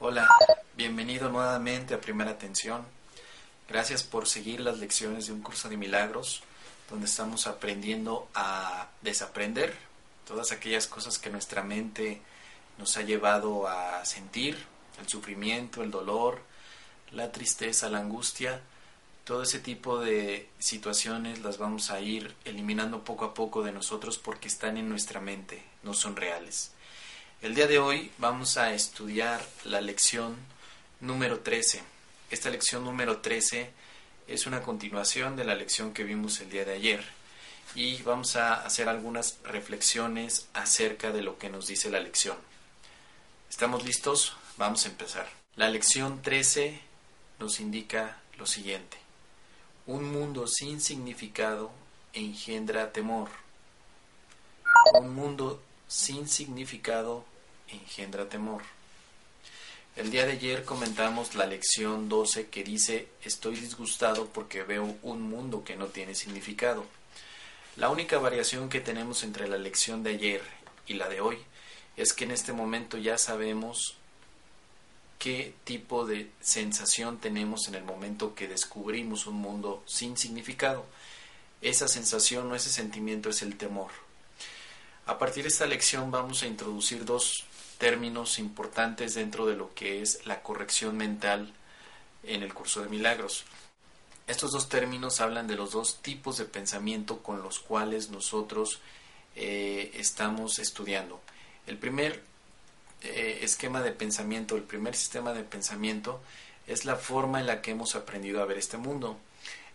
Hola, bienvenido nuevamente a Primera Atención. Gracias por seguir las lecciones de un curso de milagros donde estamos aprendiendo a desaprender todas aquellas cosas que nuestra mente nos ha llevado a sentir, el sufrimiento, el dolor, la tristeza, la angustia, todo ese tipo de situaciones las vamos a ir eliminando poco a poco de nosotros porque están en nuestra mente, no son reales. El día de hoy vamos a estudiar la lección número 13. Esta lección número 13 es una continuación de la lección que vimos el día de ayer y vamos a hacer algunas reflexiones acerca de lo que nos dice la lección. ¿Estamos listos? Vamos a empezar. La lección 13 nos indica lo siguiente. Un mundo sin significado engendra temor. Un mundo sin significado engendra temor. El día de ayer comentamos la lección 12 que dice estoy disgustado porque veo un mundo que no tiene significado. La única variación que tenemos entre la lección de ayer y la de hoy es que en este momento ya sabemos qué tipo de sensación tenemos en el momento que descubrimos un mundo sin significado. Esa sensación o ese sentimiento es el temor. A partir de esta lección vamos a introducir dos términos importantes dentro de lo que es la corrección mental en el curso de milagros. Estos dos términos hablan de los dos tipos de pensamiento con los cuales nosotros eh, estamos estudiando. El primer eh, esquema de pensamiento, el primer sistema de pensamiento es la forma en la que hemos aprendido a ver este mundo.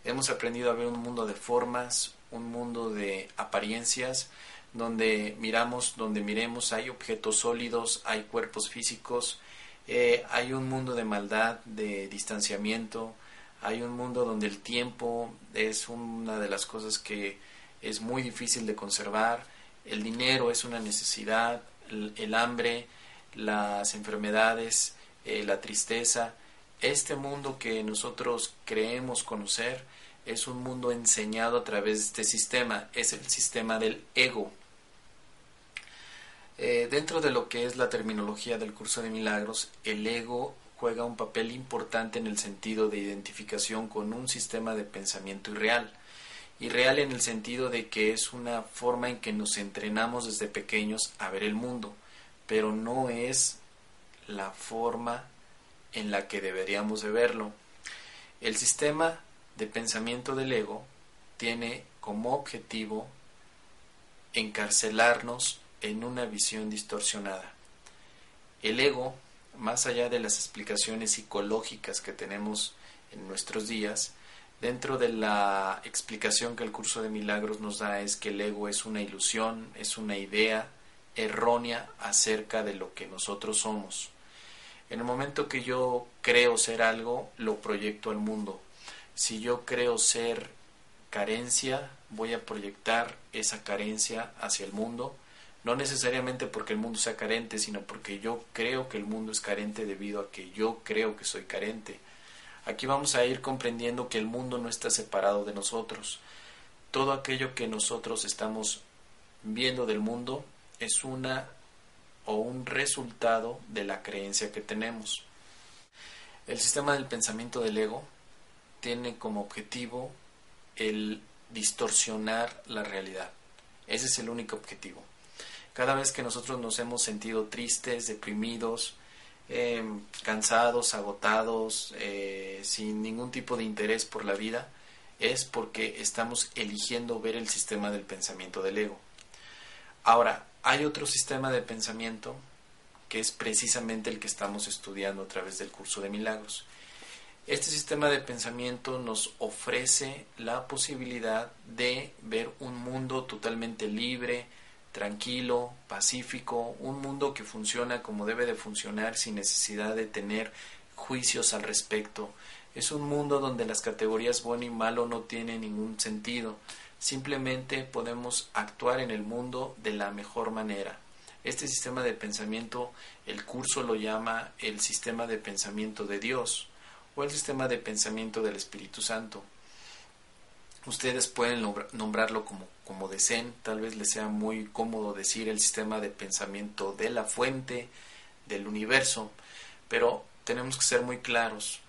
Hemos aprendido a ver un mundo de formas, un mundo de apariencias, donde miramos, donde miremos, hay objetos sólidos, hay cuerpos físicos, eh, hay un mundo de maldad, de distanciamiento, hay un mundo donde el tiempo es una de las cosas que es muy difícil de conservar, el dinero es una necesidad, el, hambre, las enfermedades, eh, la tristeza. Este mundo que nosotros creemos conocer es un mundo enseñado a través de este sistema, es el sistema del ego, eh, dentro de lo que es la terminología del curso de milagros, el ego juega un papel importante en el sentido de identificación con un sistema de pensamiento irreal. Irreal en el sentido de que es una forma en que nos entrenamos desde pequeños a ver el mundo, pero no es la forma en la que deberíamos de verlo. El sistema de pensamiento del ego tiene como objetivo encarcelarnos en una visión distorsionada. El ego, más allá de las explicaciones psicológicas que tenemos en nuestros días, dentro de la explicación que el curso de milagros nos da es que el ego es una ilusión, es una idea errónea acerca de lo que nosotros somos. En el momento que yo creo ser algo, lo proyecto al mundo. Si yo creo ser carencia, voy a proyectar esa carencia hacia el mundo no necesariamente porque el mundo sea carente, sino porque yo creo que el mundo es carente debido a que yo creo que soy carente. Aquí vamos a ir comprendiendo que el mundo no está separado de nosotros. Todo aquello que nosotros estamos viendo del mundo es una o un resultado de la creencia que tenemos. El sistema del pensamiento del ego tiene como objetivo el distorsionar la realidad. Ese es el único objetivo. Cada vez que nosotros nos hemos sentido tristes, deprimidos, em, cansados, agotados, eh, sin ningún tipo de interés por la vida, es porque estamos eligiendo ver el sistema del pensamiento del ego. Ahora, hay otro sistema de pensamiento que es precisamente el que estamos estudiando a través del curso de milagros. Este sistema de pensamiento nos ofrece la posibilidad de ver un mundo totalmente libre, tranquilo, pacífico, un mundo que funciona como debe de funcionar sin necesidad de tener juicios al respecto. Es un mundo donde las categorías bueno y malo no tienen ningún sentido. Simplemente podemos actuar en el mundo de la mejor manera. Este sistema de pensamiento, el curso lo llama el sistema de pensamiento de Dios o el sistema de pensamiento del Espíritu Santo. Ustedes pueden nombrarlo como, como deseen, tal vez les sea muy cómodo decir el sistema de pensamiento de la fuente, del universo, pero tenemos que ser muy claros,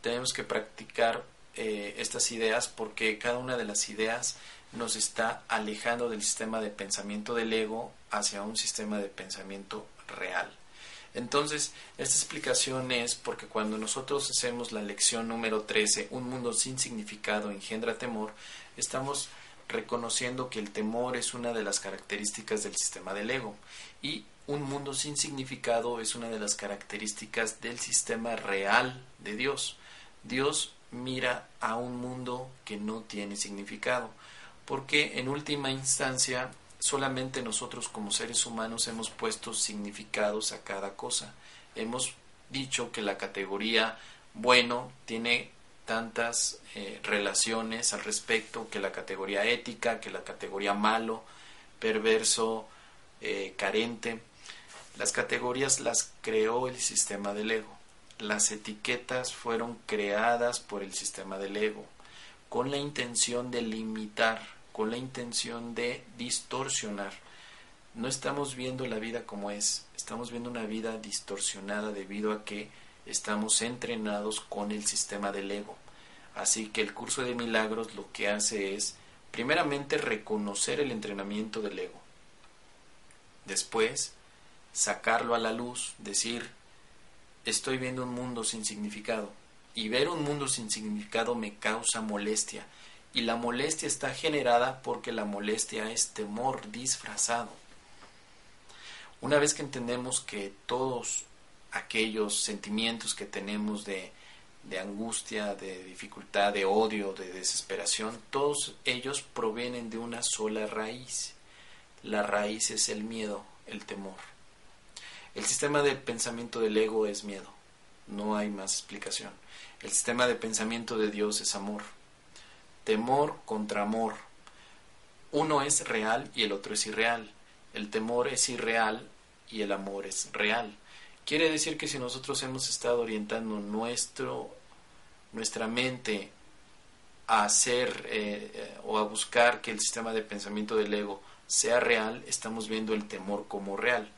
tenemos que practicar eh, estas ideas porque cada una de las ideas nos está alejando del sistema de pensamiento del ego hacia un sistema de pensamiento real. Entonces, esta explicación es porque cuando nosotros hacemos la lección número 13, un mundo sin significado engendra temor, estamos reconociendo que el temor es una de las características del sistema del ego y un mundo sin significado es una de las características del sistema real de Dios. Dios mira a un mundo que no tiene significado, porque en última instancia solamente nosotros como seres humanos hemos puesto significados a cada cosa. Hemos dicho que la categoría bueno tiene tantas eh, relaciones al respecto que la categoría ética, que la categoría malo, perverso, eh, carente. Las categorías las creó el sistema del ego. Las etiquetas fueron creadas por el sistema del ego con la intención de limitar con la intención de distorsionar. No estamos viendo la vida como es, estamos viendo una vida distorsionada debido a que estamos entrenados con el sistema del ego. Así que el curso de milagros lo que hace es, primeramente, reconocer el entrenamiento del ego. Después, sacarlo a la luz, decir, estoy viendo un mundo sin significado. Y ver un mundo sin significado me causa molestia y la molestia está generada porque la molestia es temor disfrazado. Una vez que entendemos que todos aquellos sentimientos que tenemos de, de angustia, de dificultad, de odio, de desesperación, todos ellos provienen de una sola raíz. La raíz es el miedo, el temor. El sistema de pensamiento del ego es miedo. No hay más explicación. El sistema de pensamiento de Dios es amor temor contra amor. Uno es real y el otro es irreal. El temor es irreal y el amor es real. Quiere decir que si nosotros hemos estado orientando nuestro, nuestra mente a hacer eh, eh, o a buscar que el sistema de pensamiento del ego sea real, estamos viendo el temor como real.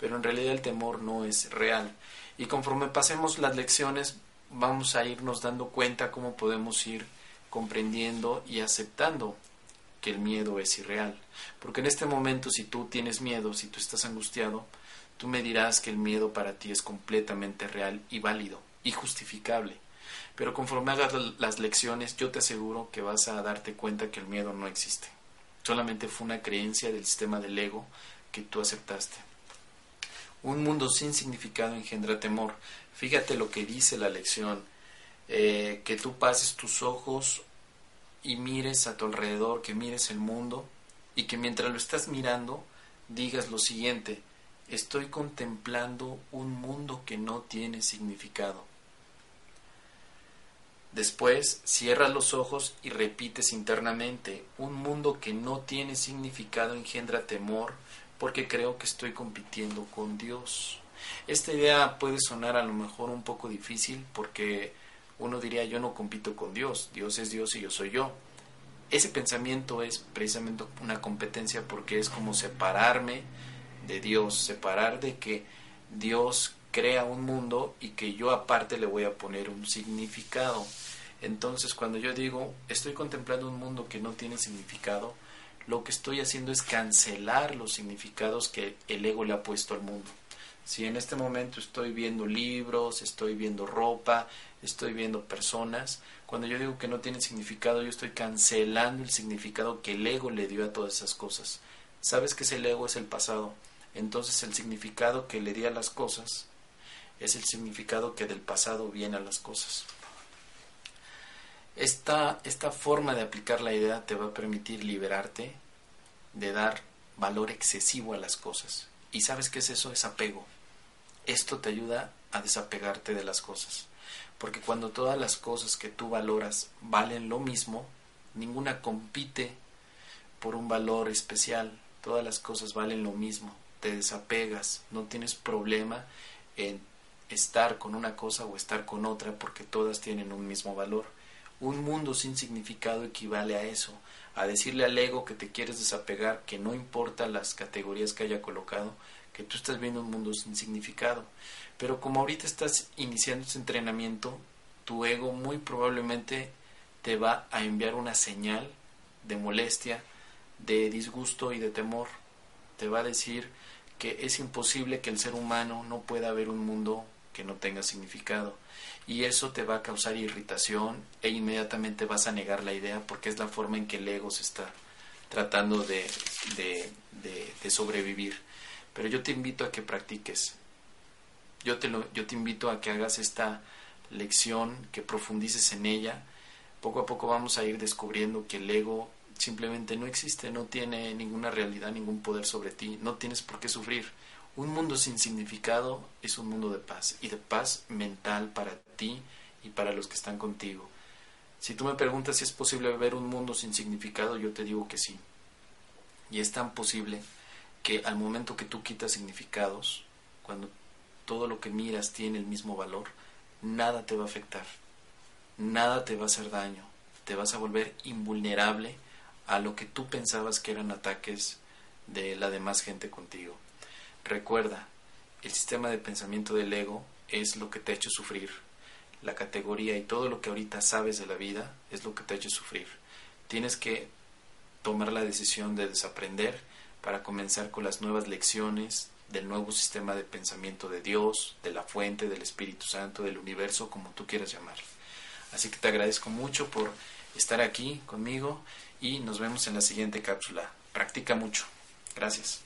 Pero en realidad el temor no es real. Y conforme pasemos las lecciones, vamos a irnos dando cuenta cómo podemos ir comprendiendo y aceptando que el miedo es irreal. Porque en este momento, si tú tienes miedo, si tú estás angustiado, tú me dirás que el miedo para ti es completamente real y válido y justificable. Pero conforme hagas las lecciones, yo te aseguro que vas a darte cuenta que el miedo no existe. Solamente fue una creencia del sistema del ego que tú aceptaste. Un mundo sin significado engendra temor. Fíjate lo que dice la lección. Eh, que tú pases tus ojos y mires a tu alrededor, que mires el mundo y que mientras lo estás mirando digas lo siguiente, estoy contemplando un mundo que no tiene significado. Después cierras los ojos y repites internamente, un mundo que no tiene significado engendra temor porque creo que estoy compitiendo con Dios. Esta idea puede sonar a lo mejor un poco difícil porque uno diría yo no compito con Dios, Dios es Dios y yo soy yo. Ese pensamiento es precisamente una competencia porque es como separarme de Dios, separar de que Dios crea un mundo y que yo aparte le voy a poner un significado. Entonces cuando yo digo estoy contemplando un mundo que no tiene significado, lo que estoy haciendo es cancelar los significados que el ego le ha puesto al mundo. Si en este momento estoy viendo libros, estoy viendo ropa, estoy viendo personas. Cuando yo digo que no tienen significado, yo estoy cancelando el significado que el ego le dio a todas esas cosas. Sabes que ese ego es el pasado. entonces el significado que le di a las cosas es el significado que del pasado viene a las cosas. Esta, esta forma de aplicar la idea te va a permitir liberarte de dar valor excesivo a las cosas. ¿Y sabes qué es eso? Es apego. Esto te ayuda a desapegarte de las cosas. Porque cuando todas las cosas que tú valoras valen lo mismo, ninguna compite por un valor especial. Todas las cosas valen lo mismo. Te desapegas, no tienes problema en estar con una cosa o estar con otra porque todas tienen un mismo valor. Un mundo sin significado equivale a eso, a decirle al ego que te quieres desapegar, que no importa las categorías que haya colocado, que tú estás viendo un mundo sin significado. Pero como ahorita estás iniciando ese entrenamiento, tu ego muy probablemente te va a enviar una señal de molestia, de disgusto y de temor. Te va a decir que es imposible que el ser humano no pueda ver un mundo que no tenga significado. Y eso te va a causar irritación e inmediatamente vas a negar la idea porque es la forma en que el ego se está tratando de, de, de, sobrevivir. Pero yo te invito a que practiques. Yo te, lo, yo te invito a que hagas esta lección, que profundices en ella. Poco a poco vamos a ir descubriendo que el ego simplemente no existe, no tiene ninguna realidad, ningún poder sobre ti, no tienes por qué sufrir. Un mundo sin significado es un mundo de paz y de paz mental para ti y para los que están contigo. Si tú me preguntas si es posible ver un mundo sin significado, yo te digo que sí. Y es tan posible que al momento que tú quitas significados, cuando todo lo que miras tiene el mismo valor, nada te va a afectar, nada te va a hacer daño, te vas a volver invulnerable a lo que tú pensabas que eran ataques de la demás gente contigo. Recuerda, el sistema de pensamiento del ego es lo que te ha hecho sufrir. La categoría y todo lo que ahorita sabes de la vida es lo que te ha hecho sufrir. Tienes que tomar la decisión de desaprender para comenzar con las nuevas lecciones del nuevo sistema de pensamiento de Dios, de la fuente, del Espíritu Santo, del universo, como tú quieras llamar. Así que te agradezco mucho por estar aquí conmigo y nos vemos en la siguiente cápsula. Practica mucho. Gracias.